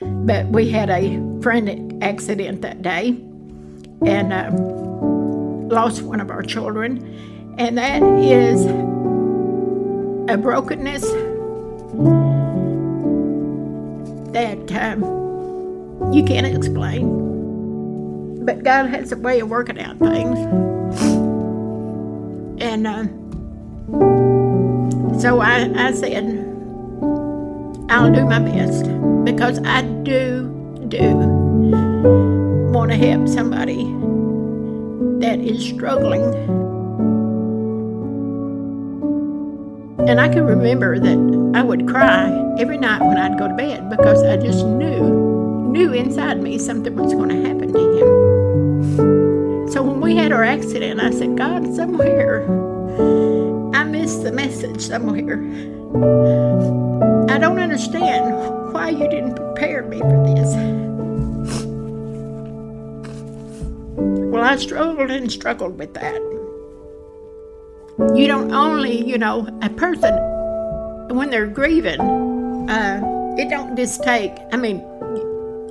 But we had a friend accident that day and uh, lost one of our children. And that is a brokenness that um, you can't explain. But God has a way of working out things. And uh, so I, I said, I'll do my best because I do, do want to help somebody that is struggling. And I can remember that I would cry every night when I'd go to bed because I just knew, knew inside me something was going to happen to him. So when we had our accident, I said, God, somewhere, I missed the message somewhere. I don't understand why you didn't prepare me for this. Well, I struggled and struggled with that. You don't only, you know, a person when they're grieving, uh, it don't just take. I mean,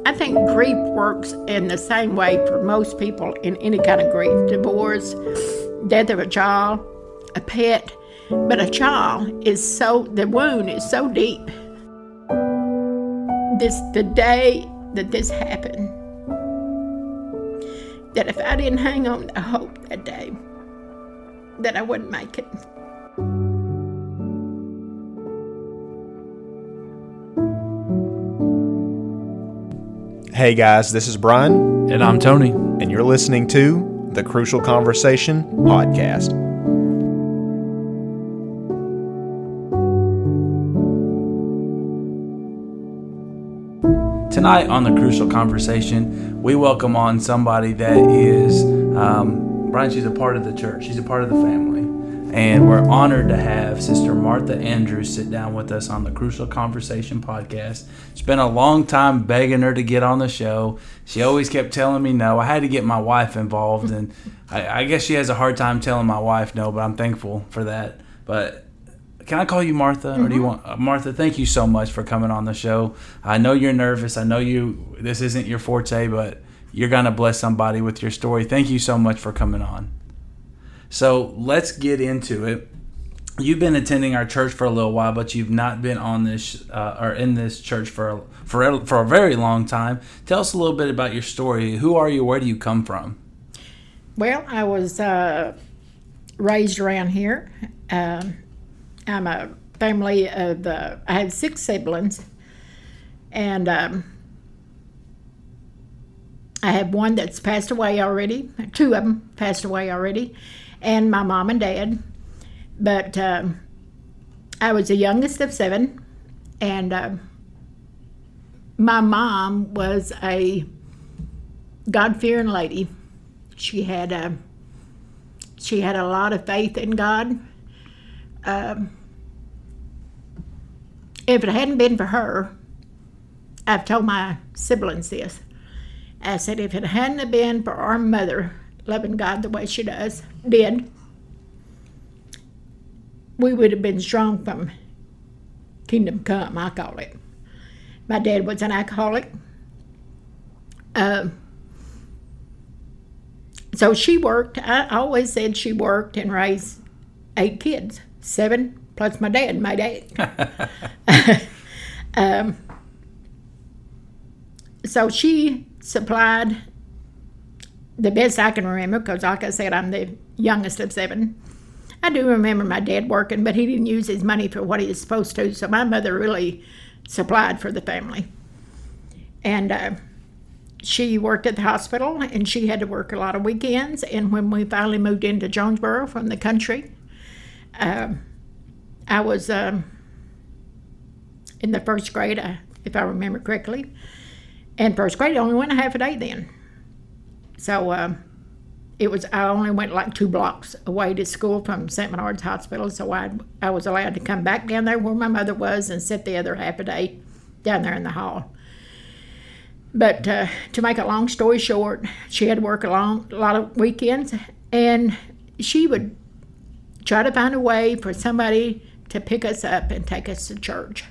I think grief works in the same way for most people in any kind of grief: divorce, death of a child, a pet. But a child is so the wound is so deep. This the day that this happened that if I didn't hang on to hope that day, that I wouldn't make it. Hey guys, this is Brian. And I'm Tony. And you're listening to the Crucial Conversation Podcast. Tonight on the Crucial Conversation, we welcome on somebody that is, um, Brian, she's a part of the church, she's a part of the family. And we're honored to have Sister Martha Andrews sit down with us on the Crucial Conversation podcast. It's been a long time begging her to get on the show. She always kept telling me no. I had to get my wife involved, and I, I guess she has a hard time telling my wife no, but I'm thankful for that. But can I call you Martha, mm-hmm. or do you want uh, Martha? Thank you so much for coming on the show. I know you're nervous. I know you. This isn't your forte, but you're gonna bless somebody with your story. Thank you so much for coming on. So let's get into it. You've been attending our church for a little while, but you've not been on this uh, or in this church for for for a very long time. Tell us a little bit about your story. Who are you? Where do you come from? Well, I was uh, raised around here. Um, I'm a family of, the, I have six siblings, and um, I have one that's passed away already, two of them passed away already, and my mom and dad. But um, I was the youngest of seven, and uh, my mom was a God fearing lady. She had a she had a lot of faith in God. Um, if it hadn't been for her, I've told my siblings this. I said, if it hadn't been for our mother loving God the way she does, did, we would have been strong from kingdom come, I call it. My dad was an alcoholic. Uh, so she worked. I always said she worked and raised eight kids, seven plus my dad my dad. um, so she supplied the best I can remember, because like I said, I'm the youngest of seven. I do remember my dad working, but he didn't use his money for what he was supposed to, so my mother really supplied for the family. And uh, she worked at the hospital, and she had to work a lot of weekends. And when we finally moved into Jonesboro from the country, uh, I was um, in the first grade, if I remember correctly. And first grade, I only went a half a day then. So um, it was, I only went like two blocks away to school from St. Bernard's Hospital. So I, I was allowed to come back down there where my mother was and sit the other half a day down there in the hall. But uh, to make a long story short, she had to work a, long, a lot of weekends, and she would try to find a way for somebody to pick us up and take us to church.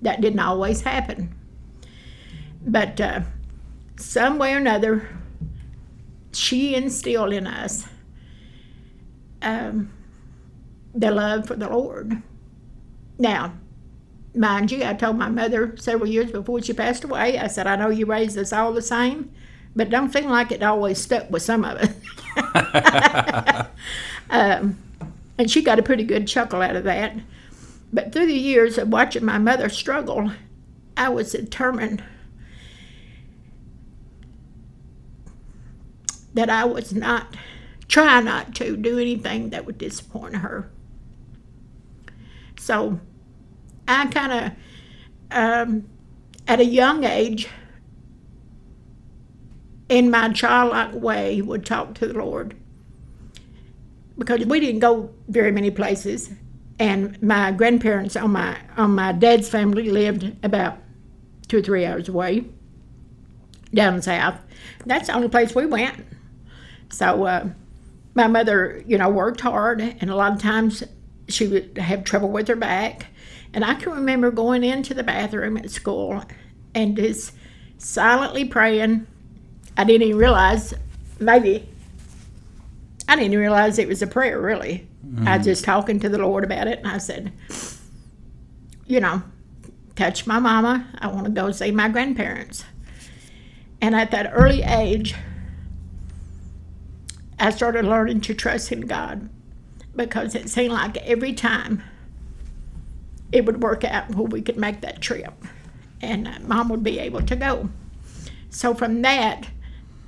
That didn't always happen. But uh, some way or another, she instilled in us um, the love for the Lord. Now, mind you, I told my mother several years before she passed away, I said, I know you raised us all the same, but don't seem like it always stuck with some of us. um, and she got a pretty good chuckle out of that. But through the years of watching my mother struggle, I was determined that I was not, try not to do anything that would disappoint her. So I kind of, um, at a young age, in my childlike way, would talk to the Lord. Because we didn't go very many places, and my grandparents on my on my dad's family lived about two or three hours away, down south. That's the only place we went. So uh, my mother, you know, worked hard, and a lot of times she would have trouble with her back. And I can remember going into the bathroom at school and just silently praying. I didn't even realize, maybe, I didn't realize it was a prayer, really. Mm-hmm. I was just talking to the Lord about it, and I said, you know, touch my mama. I want to go see my grandparents. And at that early age, I started learning to trust in God because it seemed like every time it would work out where we could make that trip and mom would be able to go. So from that,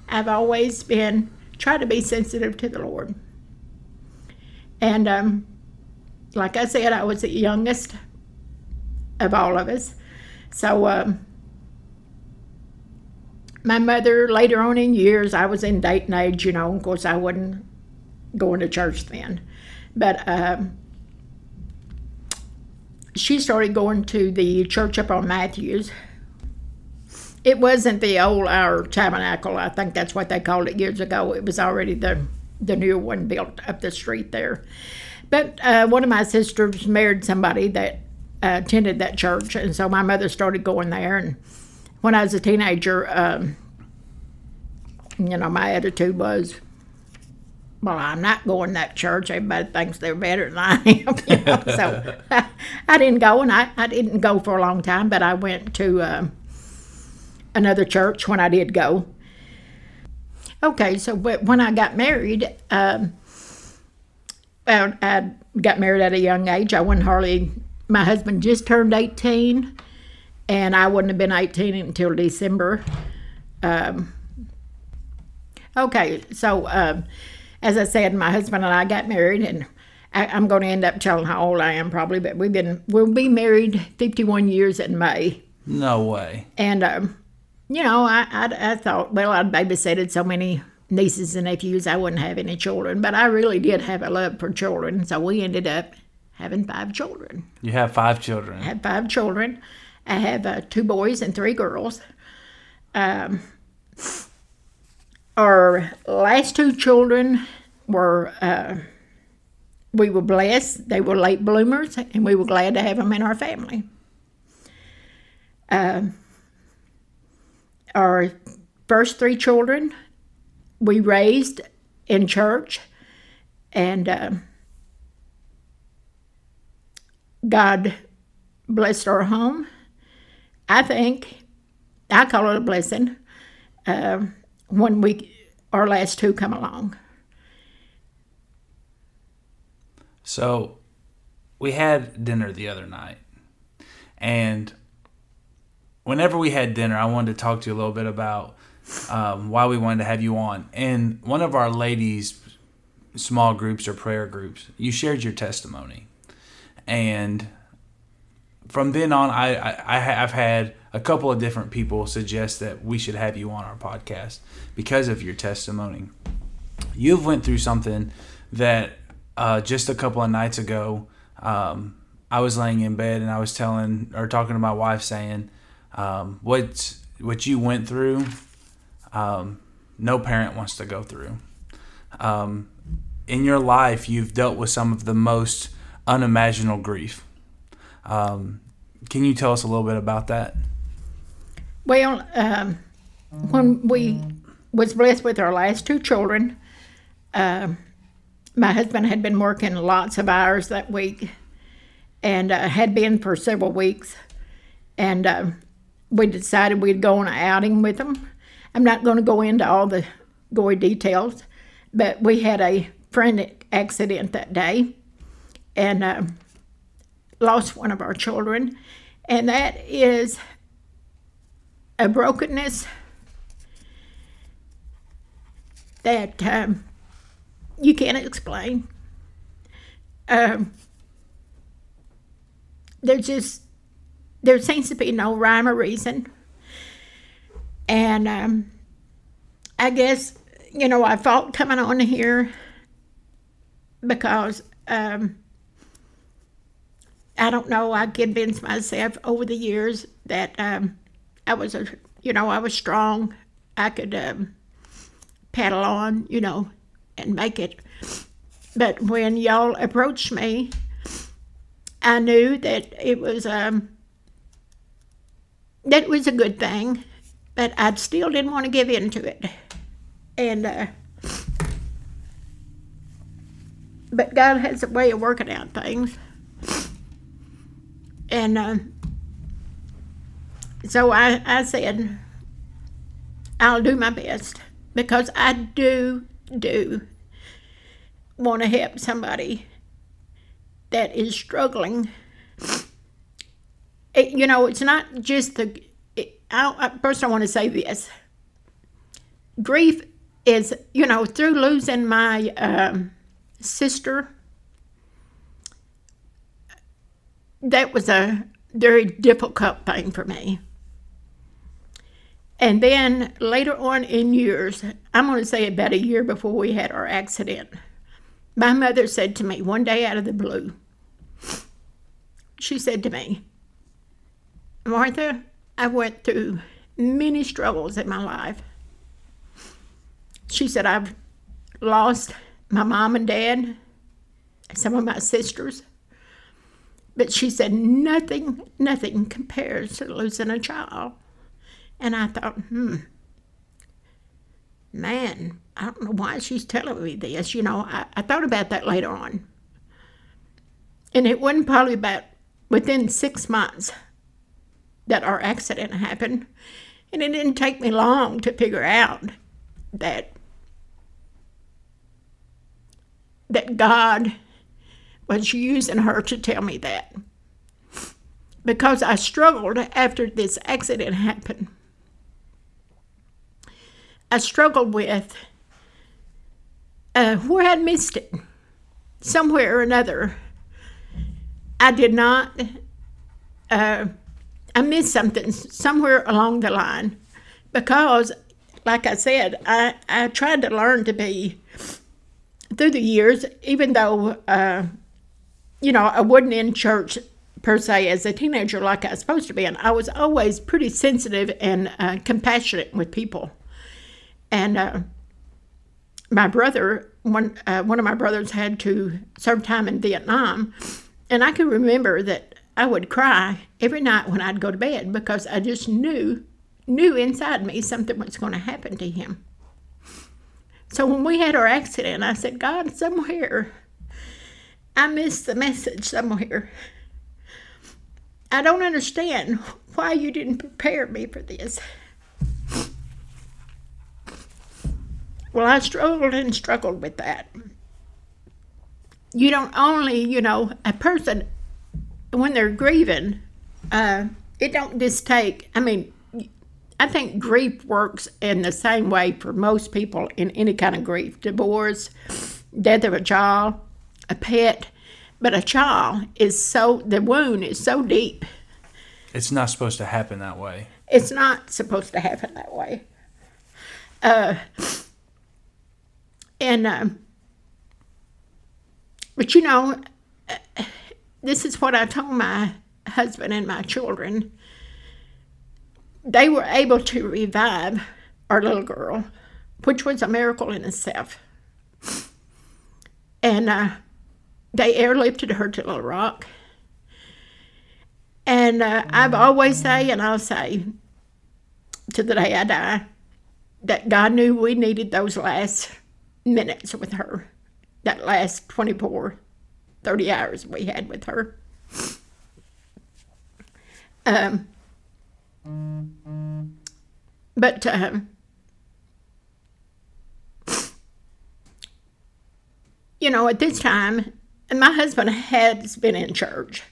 I've always been trying to be sensitive to the Lord. And um, like I said, I was the youngest of all of us. So um, my mother, later on in years, I was in dating age, you know, of course, I wasn't going to church then. But um, she started going to the church up on Matthews. It wasn't the old our tabernacle. I think that's what they called it years ago. It was already the the new one built up the street there. But uh, one of my sisters married somebody that uh, attended that church, and so my mother started going there. And when I was a teenager, um, you know, my attitude was, well, I'm not going to that church. Everybody thinks they're better than I am. You know? so I, I, didn't go, and I, I didn't go for a long time, but I went to um, another church when I did go. Okay, so when I got married, um, I, I got married at a young age. I wasn't hardly, my husband just turned 18, and I wouldn't have been 18 until December. Um, okay, so. Um, as I said, my husband and I got married, and I, am going to end up telling how old I am probably, but we've been we'll be married 51 years in May. No way. And um, you know, I, I I thought, well, I'd babysitted so many nieces and nephews, I wouldn't have any children, but I really did have a love for children, so we ended up having five children. You have five children. I have five children. I have uh, two boys and three girls. Um, our last two children were, uh, we were blessed. They were late bloomers, and we were glad to have them in our family. Uh, our first three children we raised in church, and uh, God blessed our home. I think I call it a blessing. Uh, when we our last two come along. So we had dinner the other night. And whenever we had dinner, I wanted to talk to you a little bit about um, why we wanted to have you on. And one of our ladies' small groups or prayer groups, you shared your testimony. And from then on, I, I, I have had a couple of different people suggest that we should have you on our podcast because of your testimony. You've went through something that uh, just a couple of nights ago, um, I was laying in bed and I was telling or talking to my wife saying, um, what what you went through, um, no parent wants to go through. Um, in your life, you've dealt with some of the most unimaginable grief. Um, can you tell us a little bit about that? Well, um, when we was blessed with our last two children, uh, my husband had been working lots of hours that week, and uh, had been for several weeks, and uh, we decided we'd go on an outing with them. I'm not going to go into all the gory details, but we had a frantic accident that day, and uh, lost one of our children, and that is a brokenness that um, you can't explain. Um, there's just there seems to be no rhyme or reason, and um, I guess you know I fought coming on here because um, I don't know. I convinced myself over the years that um, I was a, you know, I was strong. I could um, paddle on, you know, and make it. But when y'all approached me, I knew that it was um, that was a good thing, but I still didn't want to give in to it. And uh, but God has a way of working out things, and. Uh, so I, I said, I'll do my best because I do, do want to help somebody that is struggling. It, you know, it's not just the. It, I, first, I want to say this grief is, you know, through losing my um, sister, that was a very difficult thing for me. And then later on in years, I'm going to say about a year before we had our accident, my mother said to me one day out of the blue, she said to me, Martha, I went through many struggles in my life. She said, I've lost my mom and dad, some of my sisters. But she said, nothing, nothing compares to losing a child. And I thought, hmm, man, I don't know why she's telling me this. You know, I, I thought about that later on. And it wasn't probably about within six months that our accident happened. And it didn't take me long to figure out that that God was using her to tell me that. Because I struggled after this accident happened. I struggled with uh, where I'd missed it, somewhere or another. I did not, uh, I missed something somewhere along the line because, like I said, I, I tried to learn to be, through the years, even though, uh, you know, I wasn't in church per se as a teenager like I was supposed to be, and I was always pretty sensitive and uh, compassionate with people. And uh, my brother, one uh, one of my brothers had to serve time in Vietnam, and I can remember that I would cry every night when I'd go to bed because I just knew knew inside me something was going to happen to him. So when we had our accident, I said, God, somewhere I missed the message somewhere. I don't understand why you didn't prepare me for this. Well, I struggled and struggled with that. You don't only, you know, a person when they're grieving, uh, it don't just take. I mean, I think grief works in the same way for most people in any kind of grief: divorce, death of a child, a pet. But a child is so the wound is so deep. It's not supposed to happen that way. It's not supposed to happen that way. Uh, and, um, but you know, this is what I told my husband and my children. They were able to revive our little girl, which was a miracle in itself. And uh, they airlifted her to Little Rock. And uh, I've always say, and I'll say, to the day I die that God knew we needed those last minutes with her, that last 24, 30 hours we had with her. Um, but um, you know, at this time, and my husband has been in church,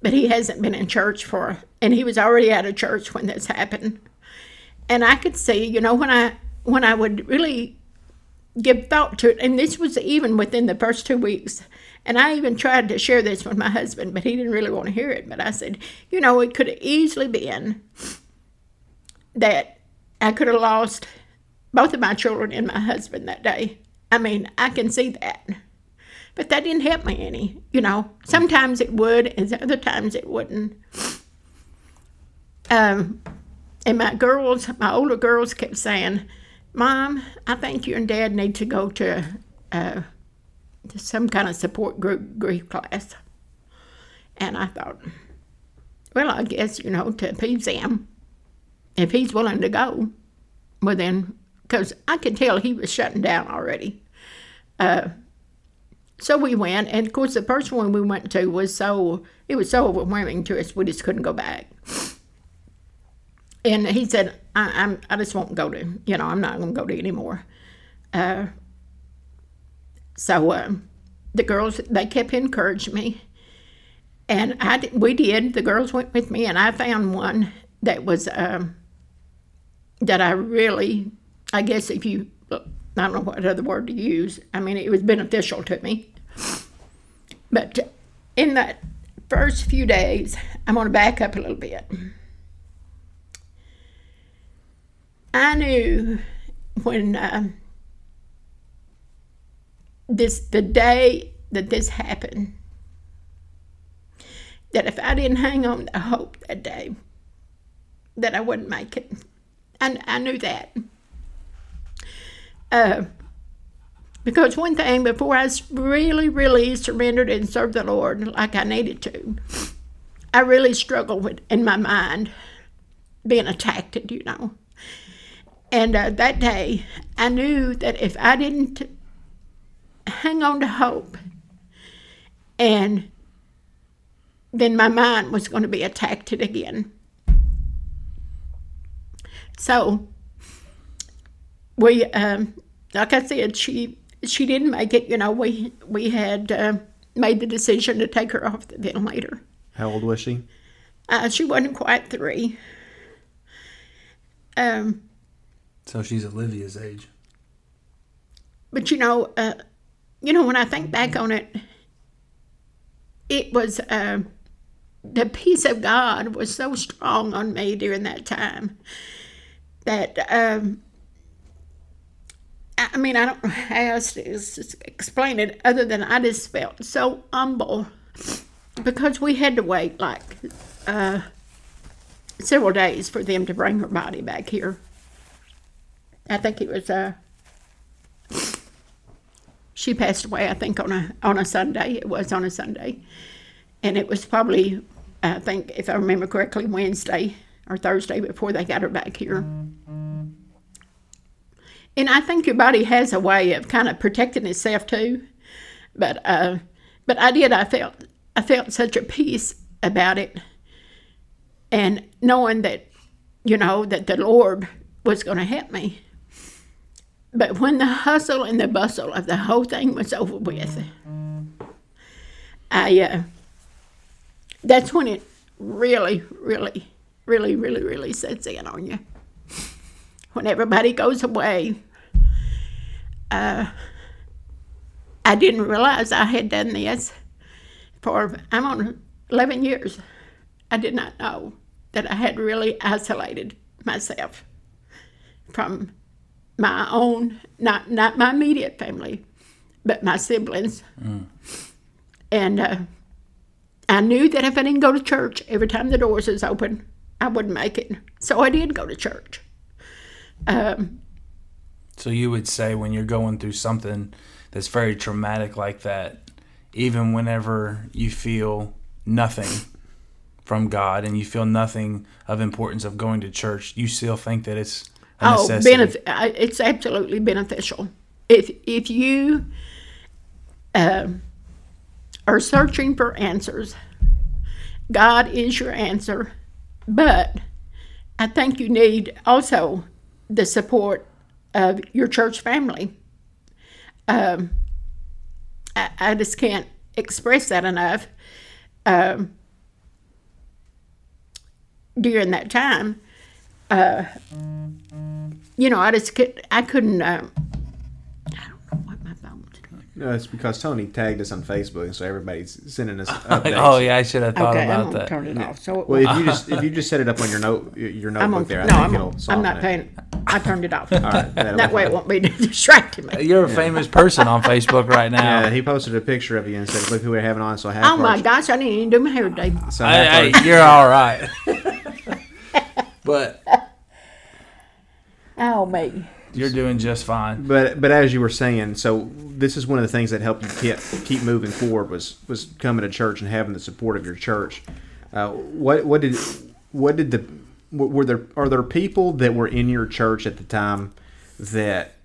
but he hasn't been in church for, and he was already out of church when this happened. And I could see, you know, when I when I would really give thought to it, and this was even within the first two weeks. And I even tried to share this with my husband, but he didn't really want to hear it. But I said, you know, it could have easily been that I could have lost both of my children and my husband that day. I mean, I can see that. But that didn't help me any. You know, sometimes it would, and other times it wouldn't. Um, and my girls, my older girls kept saying, Mom, I think you and Dad need to go to, uh, some kind of support group grief class. And I thought, well, I guess, you know, to appease him, if he's willing to go, well, then, because I could tell he was shutting down already. Uh, so we went, and of course, the first one we went to was so, it was so overwhelming to us, we just couldn't go back. And he said, I, I'm, I just won't go to, you know, I'm not going to go to anymore. Uh, so uh, the girls, they kept encouraging me. And I, we did. The girls went with me, and I found one that was um, that I really, I guess if you, I don't know what other word to use. I mean, it was beneficial to me. But in that first few days, I'm going to back up a little bit. I knew when um, this the day that this happened that if I didn't hang on to hope that day, that I wouldn't make it. And I knew that. Uh, because one thing, before I really, really surrendered and served the Lord like I needed to, I really struggled with in my mind being attacked, you know. And uh, that day, I knew that if I didn't hang on to hope, and then my mind was going to be attacked again. So, we, um, like I said, she she didn't make it. You know, we we had uh, made the decision to take her off the ventilator. How old was she? Uh, she wasn't quite three. Um, So she's Olivia's age. but you know, uh, you know, when I think back on it, it was uh, the peace of God was so strong on me during that time that um, I mean, I don't know how to explain it other than I just felt so humble because we had to wait like uh, several days for them to bring her body back here. I think it was uh, she passed away. I think on a on a Sunday. It was on a Sunday, and it was probably I think if I remember correctly Wednesday or Thursday before they got her back here. And I think your body has a way of kind of protecting itself too. But uh, but I did. I felt I felt such a peace about it, and knowing that you know that the Lord was going to help me. But when the hustle and the bustle of the whole thing was over with, I uh, that's when it really, really, really, really, really sets in on you. When everybody goes away, uh, I didn't realize I had done this for I'm on 11 years. I did not know that I had really isolated myself from my own, not not my immediate family, but my siblings. And uh, I knew that if I didn't go to church every time the doors was open, I wouldn't make it. So I did go to church. Um, So you would say when you're going through something that's very traumatic like that, even whenever you feel nothing from God and you feel nothing of importance of going to church, you still think that it's Oh, it's absolutely beneficial. If if you um, are searching for answers, God is your answer. But I think you need also the support of your church family. Um, I, I just can't express that enough. Um, during that time, you know, I just could, I couldn't. Um, I don't know what my phone was doing. No, it's because Tony tagged us on Facebook, so everybody's sending us updates. oh yeah, I should have thought Okay, I'm gonna that. turn it off. So it Well, if you just if you just set it up on your note your I'm notebook there, I no, think I'm, it'll gonna- soften I'm not it. paying. I turned it off. All right, that'll that way fine. it won't be distracting me. You're a famous person on Facebook right now. Yeah, he posted a picture of you and said, "Look who we're having on." So half Oh my gosh, I didn't even do my hair today. So half Hey, hey, you're all right. but Oh me. you're doing just fine. But but as you were saying, so this is one of the things that helped you keep keep moving forward was was coming to church and having the support of your church. Uh, what what did what did the were there are there people that were in your church at the time that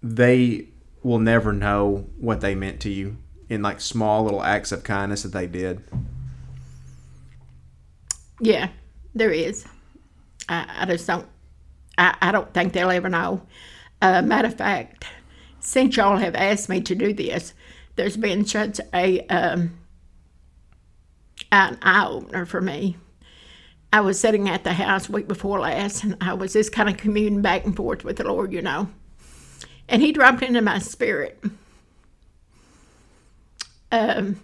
they will never know what they meant to you in like small little acts of kindness that they did? Yeah, there is. I, I just don't. I, I don't think they'll ever know. Uh, matter of fact, since y'all have asked me to do this, there's been such a um, an eye opener for me. I was sitting at the house week before last, and I was just kind of communing back and forth with the Lord, you know. And He dropped into my spirit. Um,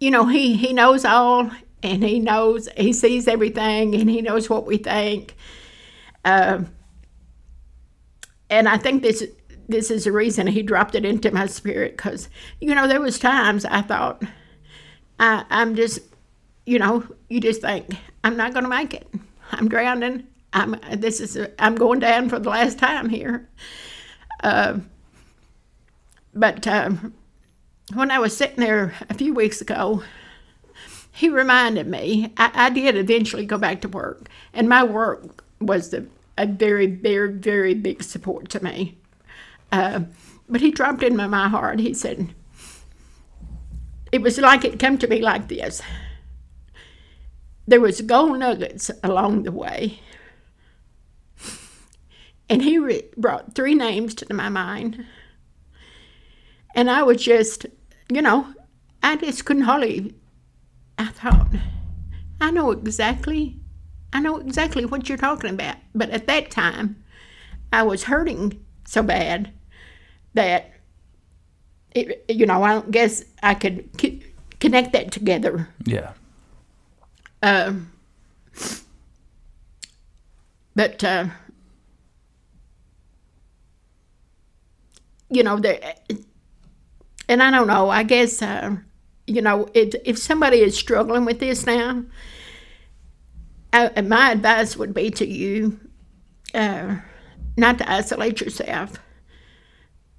you know, he he knows all, and he knows he sees everything, and he knows what we think. Um, and I think this this is the reason he dropped it into my spirit, because you know there was times I thought I I'm just you know you just think I'm not going to make it. I'm drowning. I'm this is I'm going down for the last time here. Uh, but um, when I was sitting there a few weeks ago, he reminded me I, I did eventually go back to work, and my work was a very, very, very big support to me. Uh, but he dropped into my heart. He said, "It was like it came to me like this. There was gold nuggets along the way." And he re- brought three names to my mind. And I was just, you know, I just couldn't hardly. I thought, I know exactly, I know exactly what you're talking about. But at that time, I was hurting so bad that, it, you know, I don't guess I could co- connect that together. Yeah. Um, but uh, you know, there, and I don't know. I guess uh, you know, it, if somebody is struggling with this now, I, my advice would be to you uh, not to isolate yourself.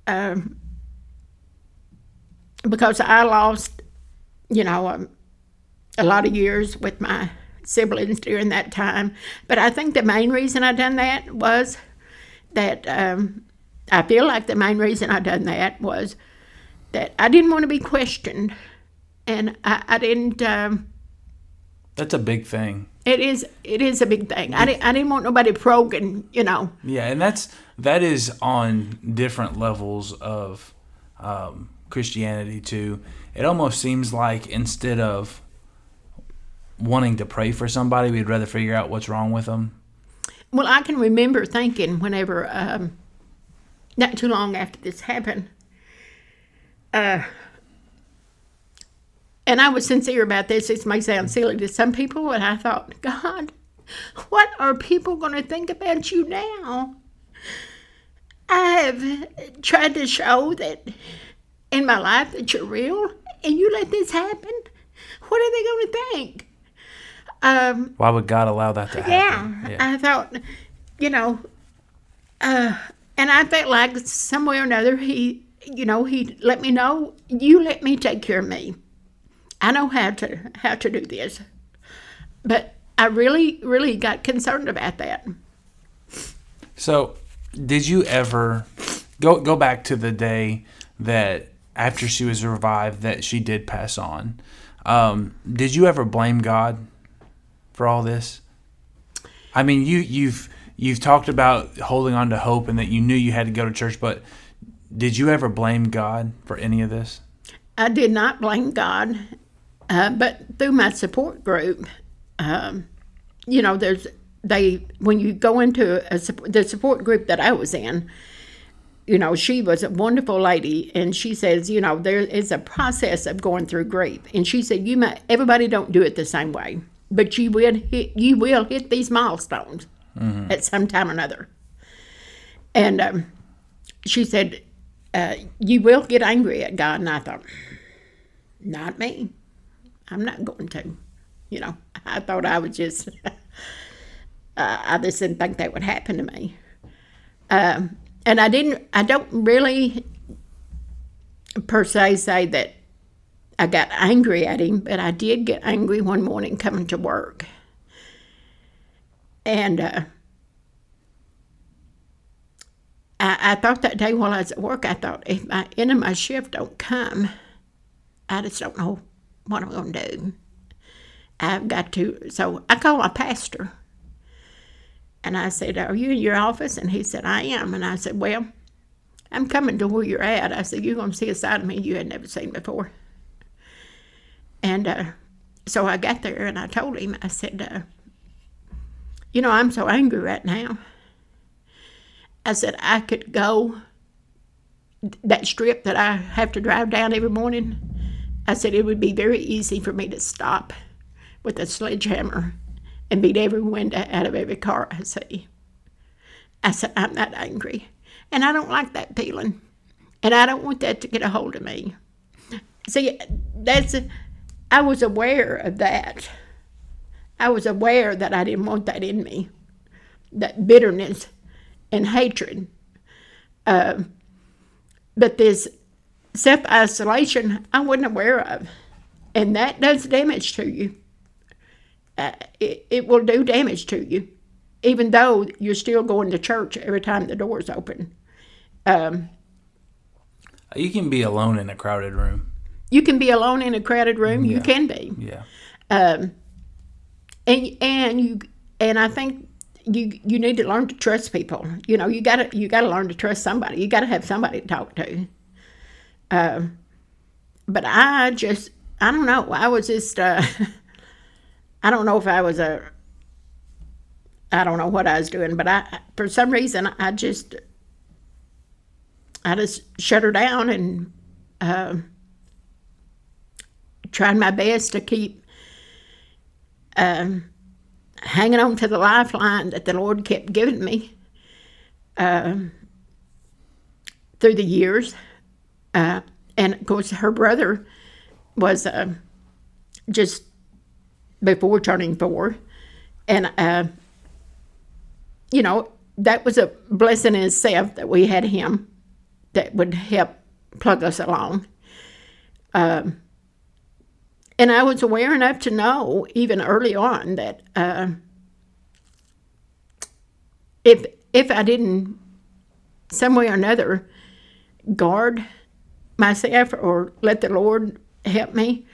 Um, because I lost, you know, um, a lot of years with my siblings during that time. But I think the main reason I done that was that um, I feel like the main reason I done that was that I didn't want to be questioned, and I, I didn't. Um, That's a big thing. it is it is a big thing. I didn't I didn't want nobody probing, you know. Yeah, and that's that is on different levels of um, Christianity too. It almost seems like instead of wanting to pray for somebody, we'd rather figure out what's wrong with them. Well, I can remember thinking whenever, um, not too long after this happened, uh, and I was sincere about this. This may sound silly to some people, but I thought, God, what are people going to think about you now? I have tried to show that in my life that you're real, and you let this happen. What are they going to think? Um, Why would God allow that to happen? yeah, happen? I thought, you know, uh, and I felt like some way or another he, you know, he let me know you let me take care of me. I know how to how to do this. But I really, really got concerned about that. So, did you ever go go back to the day that after she was revived that she did pass on? Um, did you ever blame God for all this? I mean, you you've you've talked about holding on to hope and that you knew you had to go to church, but did you ever blame God for any of this? I did not blame God, uh, but through my support group, um, you know, there's they when you go into a, the support group that I was in, you know, she was a wonderful lady, and she says, you know, there is a process of going through grief, and she said, you might everybody don't do it the same way, but you will hit you will hit these milestones at some time or another, and um, she said, uh, you will get angry at God, and I thought, not me, I'm not going to, you know, I thought I was just. uh, I just didn't think that would happen to me. Um, and I didn't, I don't really per se say that I got angry at him, but I did get angry one morning coming to work. And uh, I, I thought that day while I was at work, I thought if my end of my shift don't come, I just don't know what am I'm going to do. I've got to, so I called my pastor. And I said, Are you in your office? And he said, I am. And I said, Well, I'm coming to where you're at. I said, You're going to see a side of me you had never seen before. And uh, so I got there and I told him, I said, uh, You know, I'm so angry right now. I said, I could go that strip that I have to drive down every morning. I said, It would be very easy for me to stop with a sledgehammer and beat every window out of every car I see. I said, I'm not angry. And I don't like that feeling. And I don't want that to get a hold of me. See, that's, I was aware of that. I was aware that I didn't want that in me, that bitterness and hatred. Um, but this self isolation, I wasn't aware of. And that does damage to you uh, it, it will do damage to you, even though you're still going to church every time the doors open. Um, You can be alone in a crowded room. you can be alone in a crowded room. You can be, Yeah. um, and and you and I think you you need to learn to trust people. You know, you gotta you gotta learn to trust somebody. You gotta have somebody to talk to. Um, but I just I don't know. I was just uh, I don't know if I was a I don't know what I was doing, but I for some reason I just I just shut her down and uh, tried my best to keep um, hanging on to the lifeline that the Lord kept giving me um, through the years. Uh, and of course, her brother was uh, just before turning four. And, uh, you know, that was a blessing in itself that we had him that would help plug us along. Um, and I was aware enough to know, even early on, that uh, if if I didn't, some way or another, guard myself or let the Lord help me,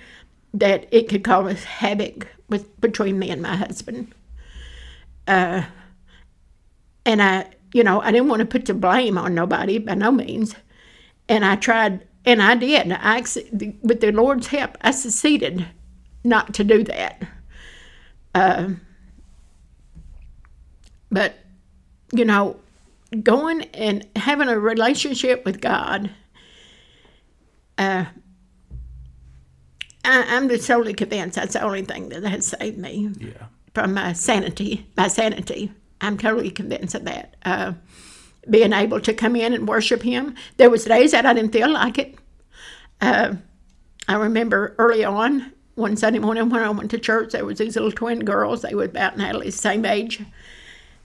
that it could cause havoc with between me and my husband. Uh, and I, you know, I didn't want to put the blame on nobody by no means, and I tried, and I did. I with the Lord's help, I succeeded not to do that. Uh, but you know, going and having a relationship with God. Uh, I, I'm just totally convinced that's the only thing that has saved me Yeah. from my sanity. My sanity. I'm totally convinced of that. Uh, being able to come in and worship Him. There was days that I didn't feel like it. Uh, I remember early on one Sunday morning when I went to church, there was these little twin girls. They were about Natalie's same age,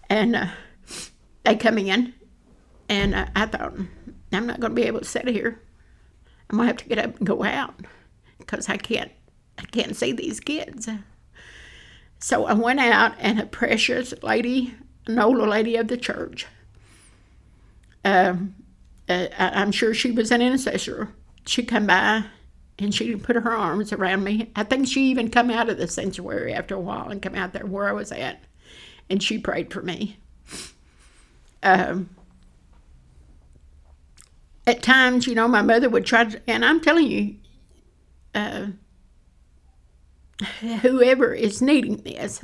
and uh, they come in, and uh, I thought, I'm not going to be able to sit here. Going to have to get up and go out because I can't I can't see these kids. So I went out, and a precious lady, an older lady of the church, um, uh, I- I'm sure she was an intercessor. She come by and she put her arms around me. I think she even come out of the sanctuary after a while and come out there where I was at, and she prayed for me. Um, at times, you know, my mother would try to, and I'm telling you, uh, whoever is needing this,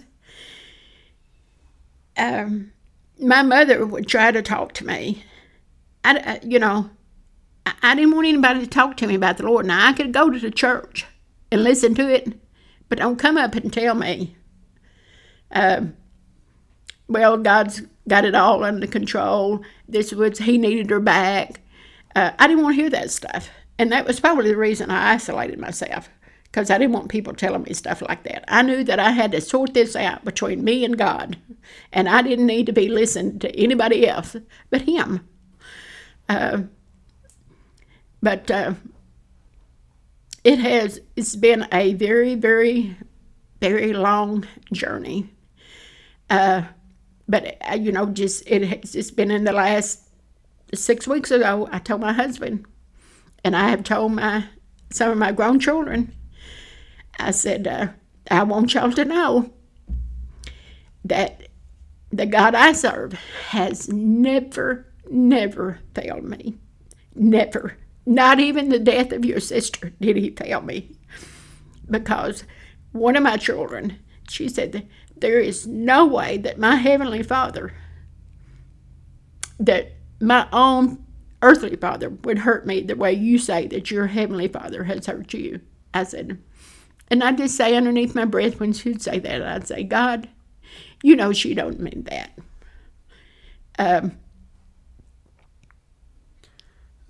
um, my mother would try to talk to me. I, I- you know, I, didn't want anybody to talk to me about the Lord. Now, I could go to the church and listen to it, but don't come up and tell me, um, well, God's got it all under control. This was, He needed her back. Uh, I didn't want to hear that stuff. And that was probably the reason I isolated myself because I didn't want people telling me stuff like that. I knew that I had to sort this out between me and God, and I didn't need to be listening to anybody else but Him. Uh, but uh, it has, it's been a very, very, very long journey. Uh, but, uh, you know, just it has just been in the last six weeks ago, I told my husband, and I have told my some of my grown children, I said, uh, I want y'all to know that the God I serve has never, never failed me. Never. Not even the death of your sister did he fail me. Because one of my children, she said, There is no way that my Heavenly Father, that my own earthly father would hurt me the way you say that your Heavenly Father has hurt you. I said, and I'd just say underneath my breath when she'd say that, I'd say, God, you know she don't mean that. Um,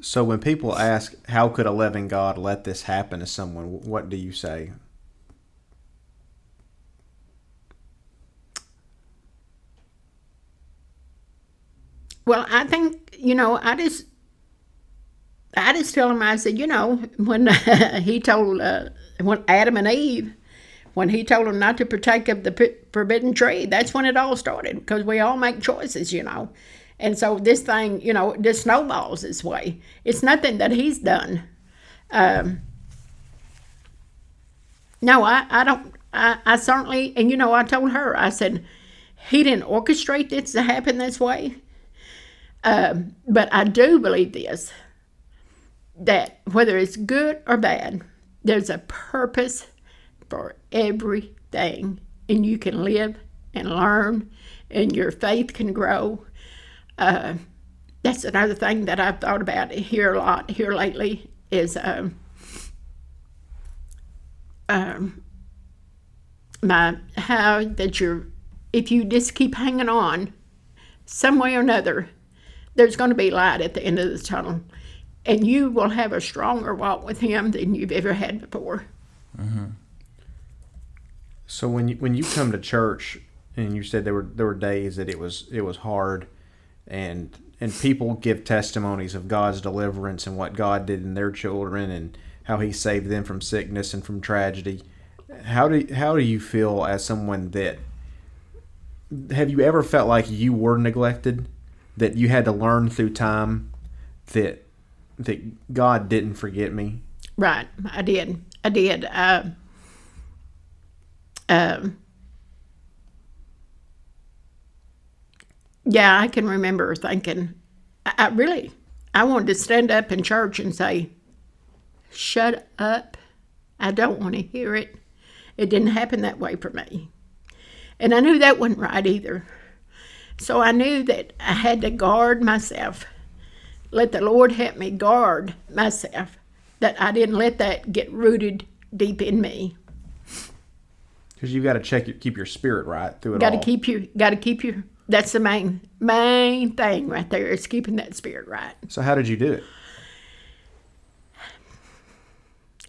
So when people ask, "How could a loving God let this happen to someone?" What do you say? Well, I think you know, I just, I just tell him, I said, you know, when he told uh, when Adam and Eve, when he told them not to partake of the p- forbidden tree, that's when it all started because we all make choices, you know. And so this thing, you know, just snowballs this way. It's nothing that he's done. Um, no, I, I don't. I, I certainly, and you know, I told her, I said, he didn't orchestrate this to happen this way. Um, but I do believe this that whether it's good or bad, there's a purpose for everything, and you can live and learn, and your faith can grow. Uh, that's another thing that I've thought about here a lot here lately is um, um, my how that you're if you just keep hanging on some way or another there's going to be light at the end of the tunnel. And you will have a stronger walk with him than you've ever had before. Mm-hmm. So when you when you come to church and you said there were there were days that it was it was hard, and and people give testimonies of God's deliverance and what God did in their children and how He saved them from sickness and from tragedy. How do how do you feel as someone that have you ever felt like you were neglected, that you had to learn through time that that God didn't forget me? right i did i did. Uh, um, yeah i can remember thinking I, I really i wanted to stand up in church and say shut up. I don't want to hear it. It didn't happen that way for me. And i knew that wasn't right either so i knew that i had to guard myself. Let the lord help me guard myself that i didn't let that get rooted deep in me. Because you've got to check your, keep your spirit right through it got to keep your got to keep your that's the main main thing right there is keeping that spirit right. So how did you do it?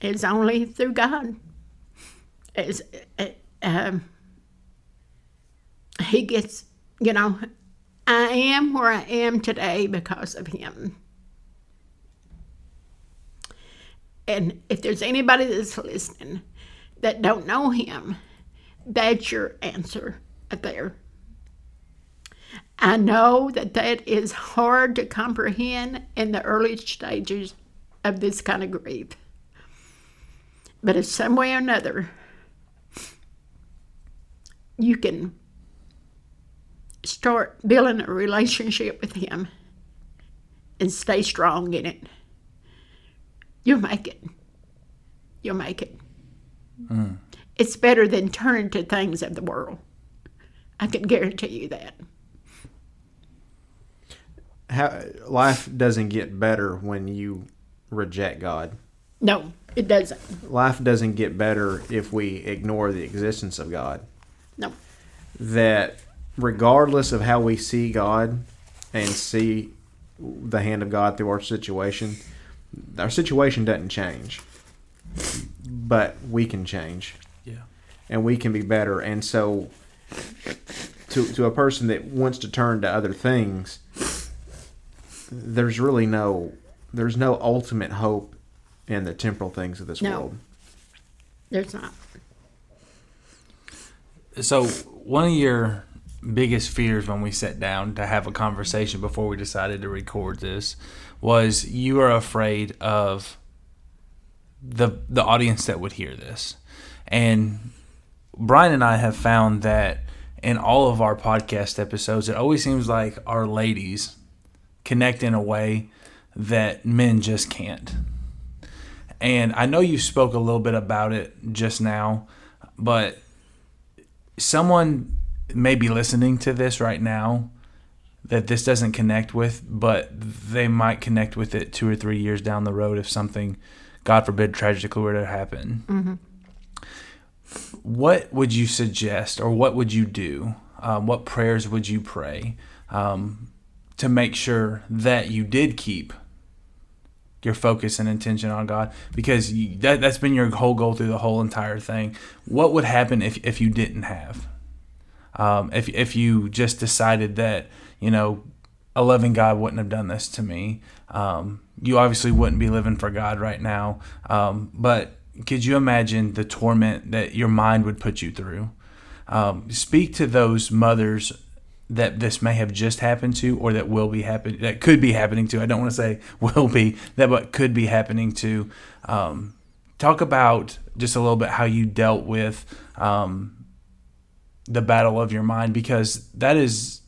it's only through god. It's, um, he gets you know i am where i am today because of him and if there's anybody that's listening that don't know Him, that's your answer there. I know that that is hard to comprehend in the early stages of this kind of grief. But if some way or another you can start building a relationship with Him and stay strong in it, you'll make it. You'll make it. Hmm. It's better than turning to things of the world. I can guarantee you that. How, life doesn't get better when you reject God. No, it doesn't. Life doesn't get better if we ignore the existence of God. No. That regardless of how we see God and see the hand of God through our situation, our situation doesn't change. But we can change. Yeah. and we can be better. And so, to to a person that wants to turn to other things, there's really no there's no ultimate hope in the temporal things of this No. world. There's not. So, one of your biggest fears when we sat down to have a conversation before we decided to record this was you are afraid of the the audience that would hear this. And Brian and I have found that in all of our podcast episodes, it always seems like our ladies connect in a way that men just can't. And I know you spoke a little bit about it just now, but someone may be listening to this right now that this doesn't connect with, but they might connect with it two or three years down the road if something, God forbid, tragically were to happen. What would you suggest, or what would you do? Um, what prayers would you pray um, to make sure that you did keep your focus and intention on God because you, that that's been your whole goal through the whole entire thing. What would happen if if you didn't have? Um, if if you just decided that you know a loving God wouldn't have done this to me, um, you obviously wouldn't be living for God right now. Um, but could you imagine the torment that your mind would put you through? Um, speak to those mothers that this may have just happened to or that will be happening that could be happening to i don't want to say will be that but could be happening to um, talk about just a little bit how you dealt with um, the battle of your mind because that is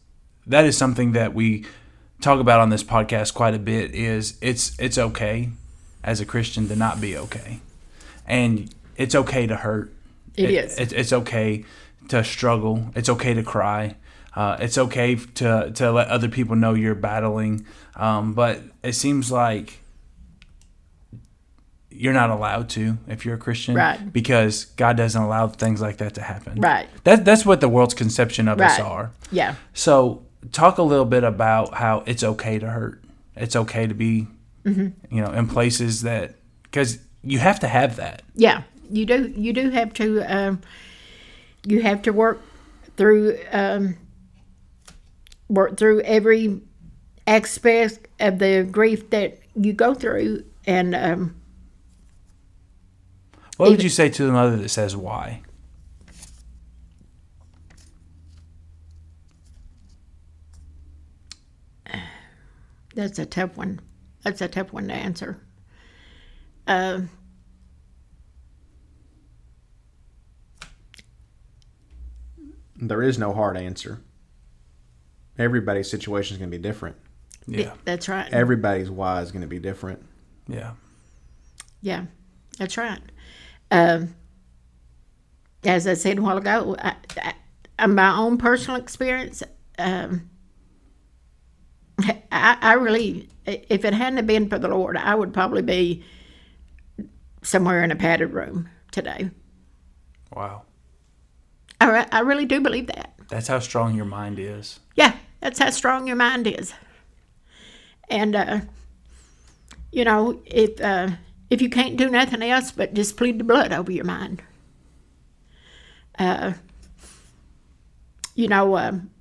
that is something that we talk about on this podcast quite a bit is it's it's okay as a christian to not be okay. And it's okay to hurt. It is. it, it's okay to struggle. It's okay to cry. Uh, it's okay to to let other people know you're battling, um, but it seems like you're not allowed to if you're a Christian, Right. Because God doesn't allow things like that to happen, Right. That that's what the world's conception of us are. Yeah. So talk a little bit about how it's okay to hurt. It's okay to be, Mm-hmm. you know, in places that because you have to have that. Yeah. You do. You do have to. Um, you have to work through. Um, work through every aspect of the grief that you go through, and um, What would you say to the mother that says why? that's a tough one. That's a tough one to answer. Um, There is no hard answer. Everybody's situation is going to be different. Yeah, that's right. Everybody's why is going to be different. yeah, Yeah, that's right. Um, as I said a while ago, I, I, my own personal experience, um, I, I really, if it hadn't been for the Lord, I would probably be somewhere in a padded room today. wow. I, I really do believe that. That's how strong your mind is. Yeah, that's how strong your mind is. And uh, you know, if uh, if you can't do nothing else but just plead the blood over your mind, uh, you know, um,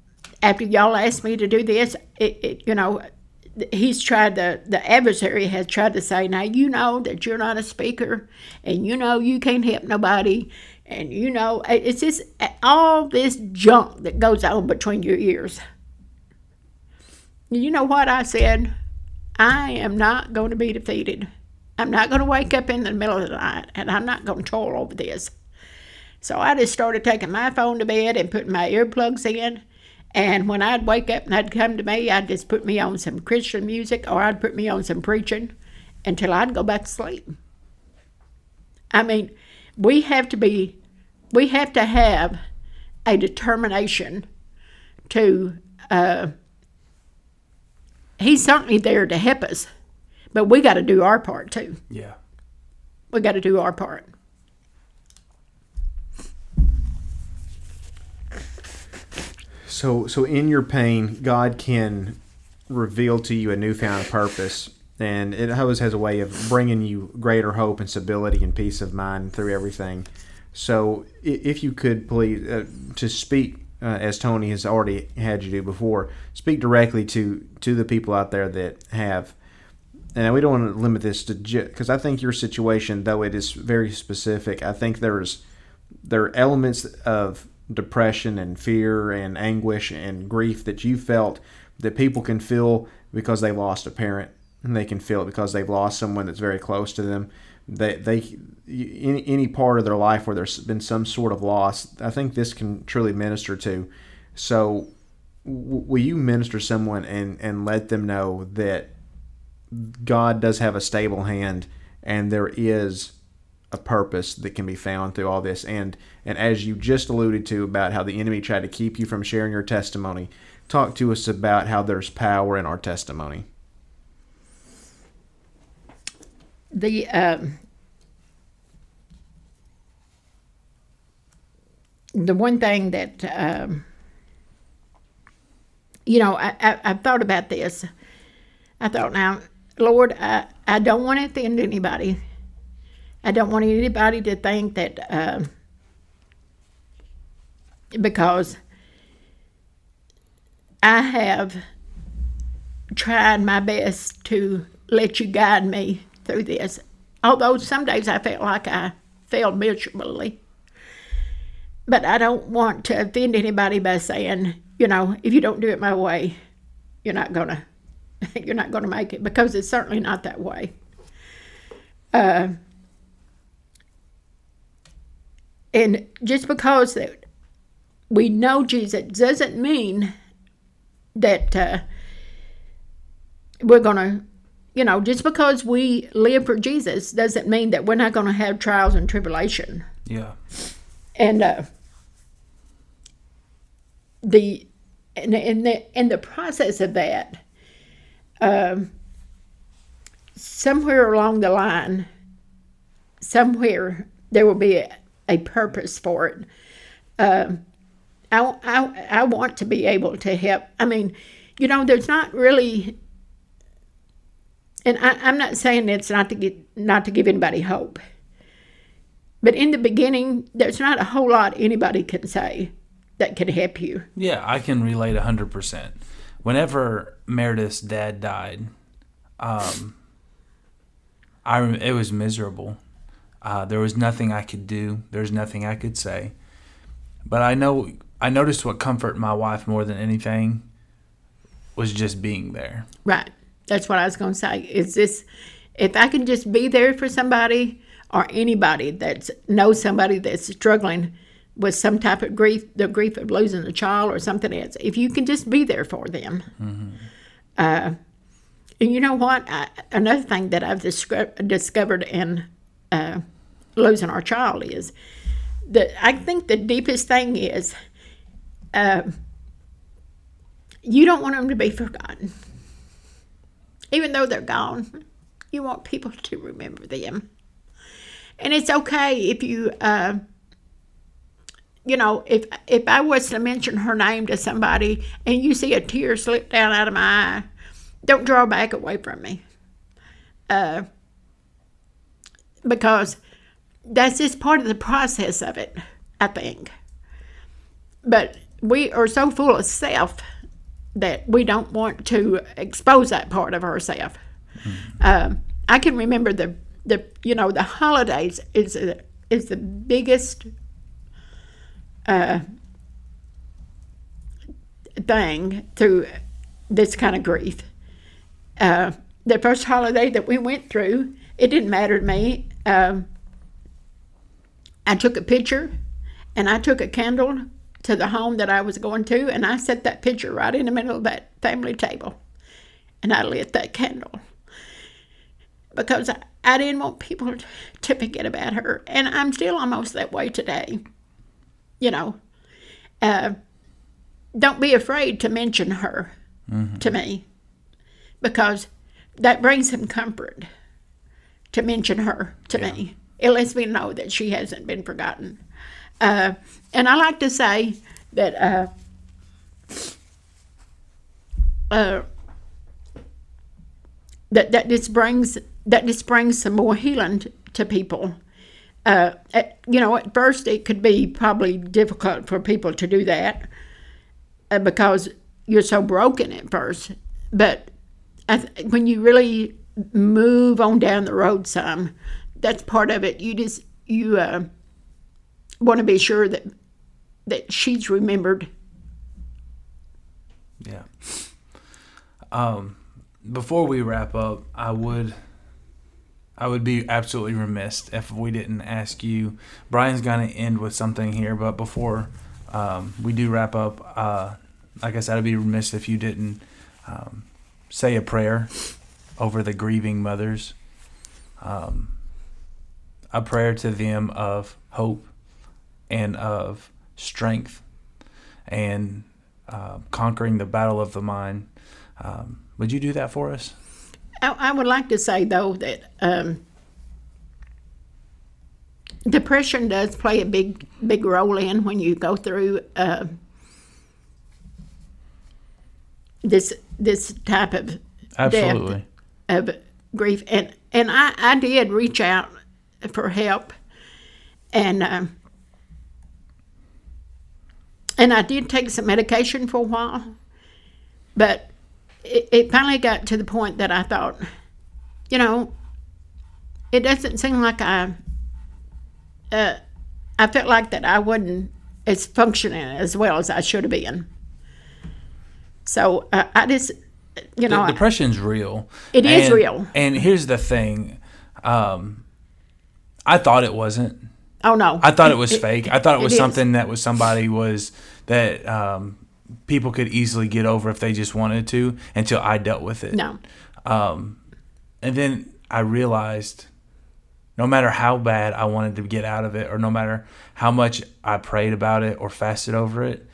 after y'all asked me to do this, it, it you know, he's tried to the adversary has tried to say now you know that you're not a speaker and you know you can't help nobody and you know it's just all this junk that goes on between your ears. You know what i said? I am not going to be defeated i'm not going to wake up in the middle of the night and i'm not going to toil over this so i just started taking my phone to bed and putting my earplugs in and when I'd wake up and I'd come to me, I'd just put me on some Christian music or I'd put me on some preaching until I'd go back to sleep. I mean, we have to be, we have to have a determination to, uh, he's certainly there to help us, but we got to do our part too. Yeah. We got to do our part. So, so in your pain, God can reveal to you a newfound purpose, and it always has a way of bringing you greater hope and stability and peace of mind through everything. So, if you could please uh, to speak uh, as Tony has already had you do before, speak directly to to the people out there that have. And we don't want to limit this to because I think your situation, though it is very specific, I think there's there are elements of depression and fear and anguish and grief that you felt that people can feel because they lost a parent and they can feel it because they've lost someone that's very close to them. They, they any, any part of their life where there's been some sort of loss i think this can truly minister to. So will you minister someone and and let them know that god does have a stable hand and there is a purpose that can be found through all this. And and as you just alluded to about how the enemy tried to keep you from sharing your testimony talk to us about how there's power in our testimony. The um, the one thing that um, you know I, I, I've thought about this. I thought now Lord I, I don't want to offend anybody I don't want anybody to think that uh, because I have tried my best to let you guide me through this. Although some days I felt like I failed miserably. But I don't want to offend anybody by saying, you know, if you don't do it my way, you're not gonna you're not gonna make it because it's certainly not that way. Uh, and just because that we know Jesus doesn't mean that uh, we're going to, you know, just because we live for Jesus doesn't mean that we're not going to have trials and tribulation. Yeah. And uh, the and in the in the process of that, um, somewhere along the line, somewhere there will be a, a purpose for it. Um, I, I, I want to be able to help. I mean, you know, there's not really, and I, I'm not saying it's not to get not to give anybody hope, but in the beginning, there's not a whole lot anybody can say that can help you. Yeah, I can relate hundred percent. Whenever Meredith's dad died, um, I it was miserable. Uh, there was nothing I could do. There's nothing I could say. But I know I noticed what comforted my wife more than anything was just being there. Right. That's what I was going to say. Is this if I can just be there for somebody or anybody that knows somebody that's struggling with some type of grief, the grief of losing a child or something else, if you can just be there for them. Mm-hmm. Uh, and you know what? I, another thing that I've discovered discovered in uh, losing our child is that I think the deepest thing is uh, you don't want them to be forgotten. Even though they're gone, you want people to remember them. And it's okay if you, uh, you know, if if I was to mention her name to somebody and you see a tear slip down out of my eye, don't draw back away from me. Uh, because that's just part of the process of it, I think. But we are so full of self that we don't want to expose that part of herself. Um, I can remember the the you know the holidays is a, is the biggest uh, thing through this kind of grief. Uh, the first holiday that we went through, it didn't matter to me. Um, I took a picture and I took a candle to the home that I was going to, and I set that picture right in the middle of that family table. And I lit that candle because I, I didn't want people to forget about her. And I'm still almost that way today. You know, uh, don't be afraid to mention her to me because that brings some comfort to mention her to me. It lets me know that she hasn't been forgotten. Uh, and I like to say that uh, uh, that that this brings that this brings some more healing t- to people. Uh, at, you know, at first it could be probably difficult for people to do that uh, because you're so broken at first. But th- when you really move on down the road some, that's part of it. You just you uh, want to be sure that that she's remembered. Yeah. Um, before we wrap up, I would I would be absolutely remiss if we didn't ask you. Brian's going to end with something here, but before um, we do wrap up, uh, like I said, I'd be remiss if you didn't um, say a prayer over the grieving mothers. Um, a prayer to them of hope and of strength and uh, conquering the battle of the mind. Um, would you do that for us? I, I would like to say though that um, depression does play a big big role in when you go through uh, this this type of Absolutely. death of grief and and I, I did reach out for help and um, and I did take some medication for a while but it, it finally got to the point that I thought, you know, it doesn't seem like I, uh, I felt like that I wasn't as functioning as well as I should have been. So uh, I just, you know, De- depression's real. It is And- real. And here's the thing. Um, I thought it wasn't. oh no, I thought it was fake. I thought it was is. something that was somebody was that um, people could easily get over if they just wanted to until I dealt with it. no, And then I realized no matter how bad I wanted to get out of it or no matter how much I prayed about it or fasted over it,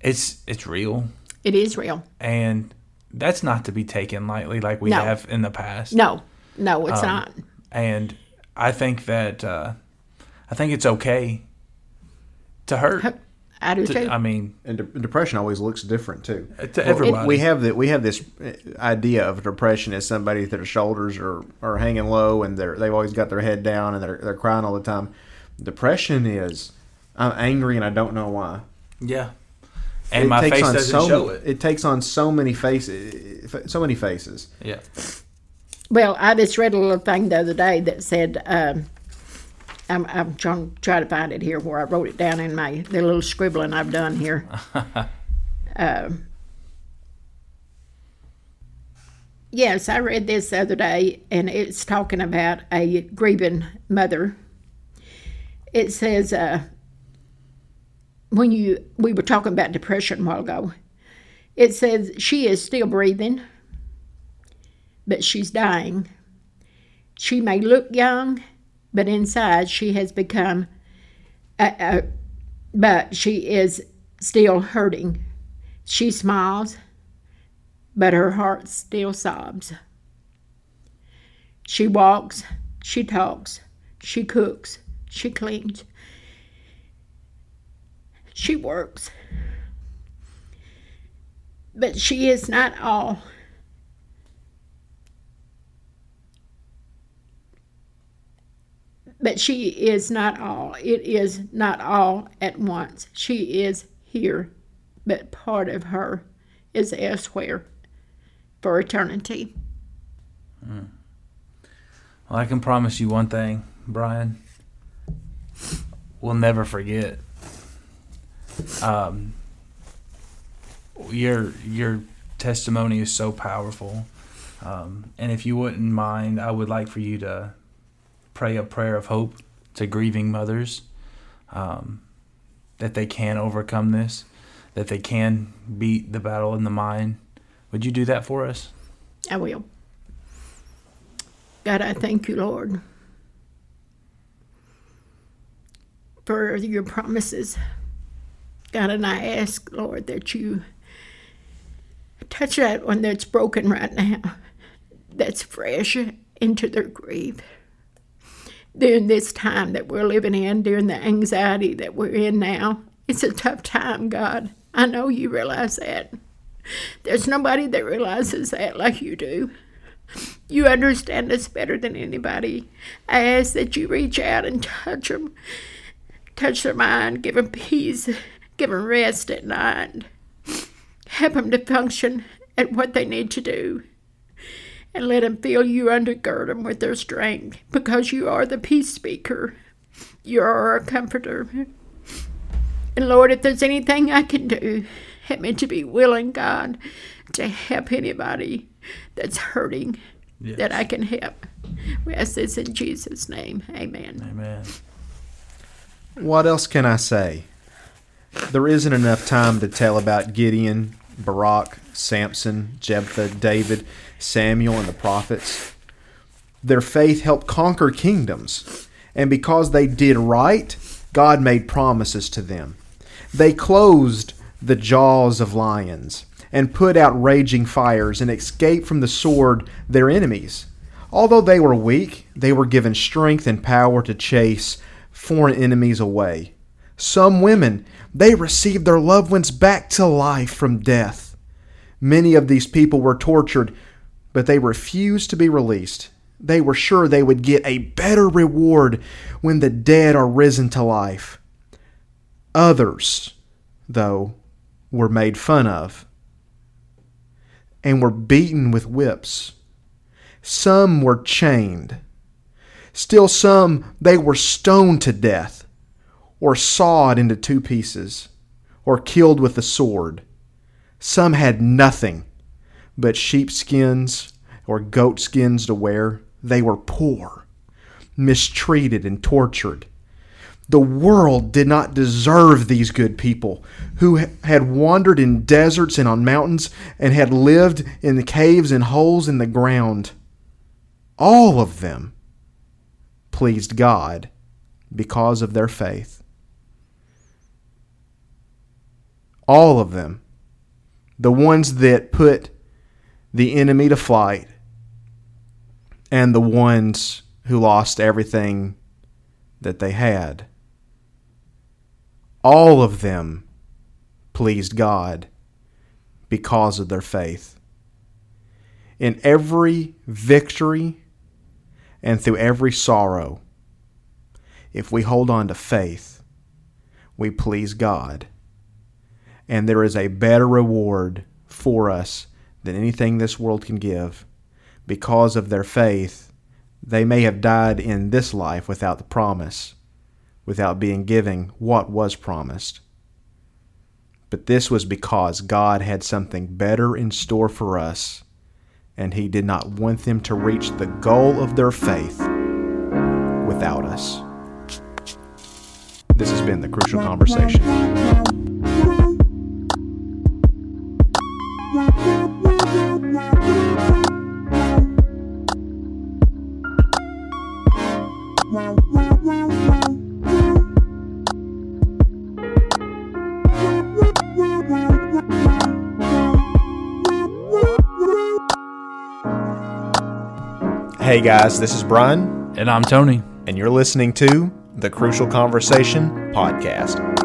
it's it's real. it is real. And that's not to be taken lightly like we No. have in the past. No, no, Um, it's not. And I think that uh, I think it's okay to hurt. I do too. I mean, And de- depression always looks different too. to everybody. We have that. We have this uh, idea of depression as somebody that their shoulders are, are hanging low and they're they've always got their head down and they're they're crying all the time. Depression is I'm angry and I don't know why. yeah. And my face doesn't so show it. It takes on so many faces, so many faces. Yeah. Well, I just read a little thing the other day that said, um, I'm, I'm trying to to find it here where I wrote it down in my the little scribbling I've done here. um, yes, I read this the other day, and it's talking about a grieving mother. It says, uh, when you we were talking about depression a while ago, it says she is still breathing but she's dying. She may look young, but inside she has become, uh, uh, but she is still hurting. She smiles, but her heart still sobs. She walks, she talks, she cooks, she cleans, she works. But she is not all. But she is not all. It is not all at once. She is here, but part of her is elsewhere for eternity. Well, I can promise you one thing, Brian. We'll never forget. Um, your your testimony is so powerful, um, and if you wouldn't mind, I would like for you to pray a prayer of hope to grieving mothers, um, that they can overcome this, that they can beat the battle in the mind. Would you do that for us? I will. God, I thank you, Lord, for your promises. God, and I ask, Lord, that you touch that one that's broken right now, that's fresh into their grief. During this time that we're living in, during the anxiety that we're in now, it's a tough time, God. I know you realize that. There's nobody that realizes that like you do. You understand us better than anybody. I ask that you reach out and touch them, touch their mind, give them peace, give them rest at night, help them to function at what they need to do, and let them feel you undergird them with their strength because you are the peace speaker. You are our comforter. And Lord, if there's anything I can do, help me to be willing, God, to help anybody that's hurting that I can help. We ask this in Jesus' name. Amen. Amen. What else can I say? There isn't enough time to tell about Gideon, Barak, Samson, Jephthah, David, Samuel, and the prophets. Their faith helped conquer kingdoms, and because they did right, God made promises to them. They closed the jaws of lions and put out raging fires and escaped from the sword their enemies. Although they were weak, they were given strength and power to chase foreign enemies away. Some women, they received their loved ones back to life from death. Many of these people were tortured, but they refused to be released. They were sure they would get a better reward when the dead are risen to life. Others, though, were made fun of and were beaten with whips. Some were chained. Still, some they were stoned to death, or sawed into two pieces, or killed with the sword. Some had nothing but sheepskins or goatskins to wear. They were poor, mistreated, and tortured. The world did not deserve these good people who had wandered in deserts and on mountains and had lived in the caves and holes in the ground. All of them pleased God because of their faith. All of them, the ones that put the enemy to flight, and the ones who lost everything that they had all of them pleased God because of their faith. In every victory and through every sorrow, if we hold on to faith, we please God. And there is a better reward for us than anything this world can give. Because of their faith, they may have died in this life without the promise without being given what was promised. But this was because God had something better in store for us, and He did not want them to reach the goal of their faith without us. This has been the Crucial Conversation. Hey guys, this is Brian, And I'm Tony. and you're listening to the Crucial Conversation Podcast.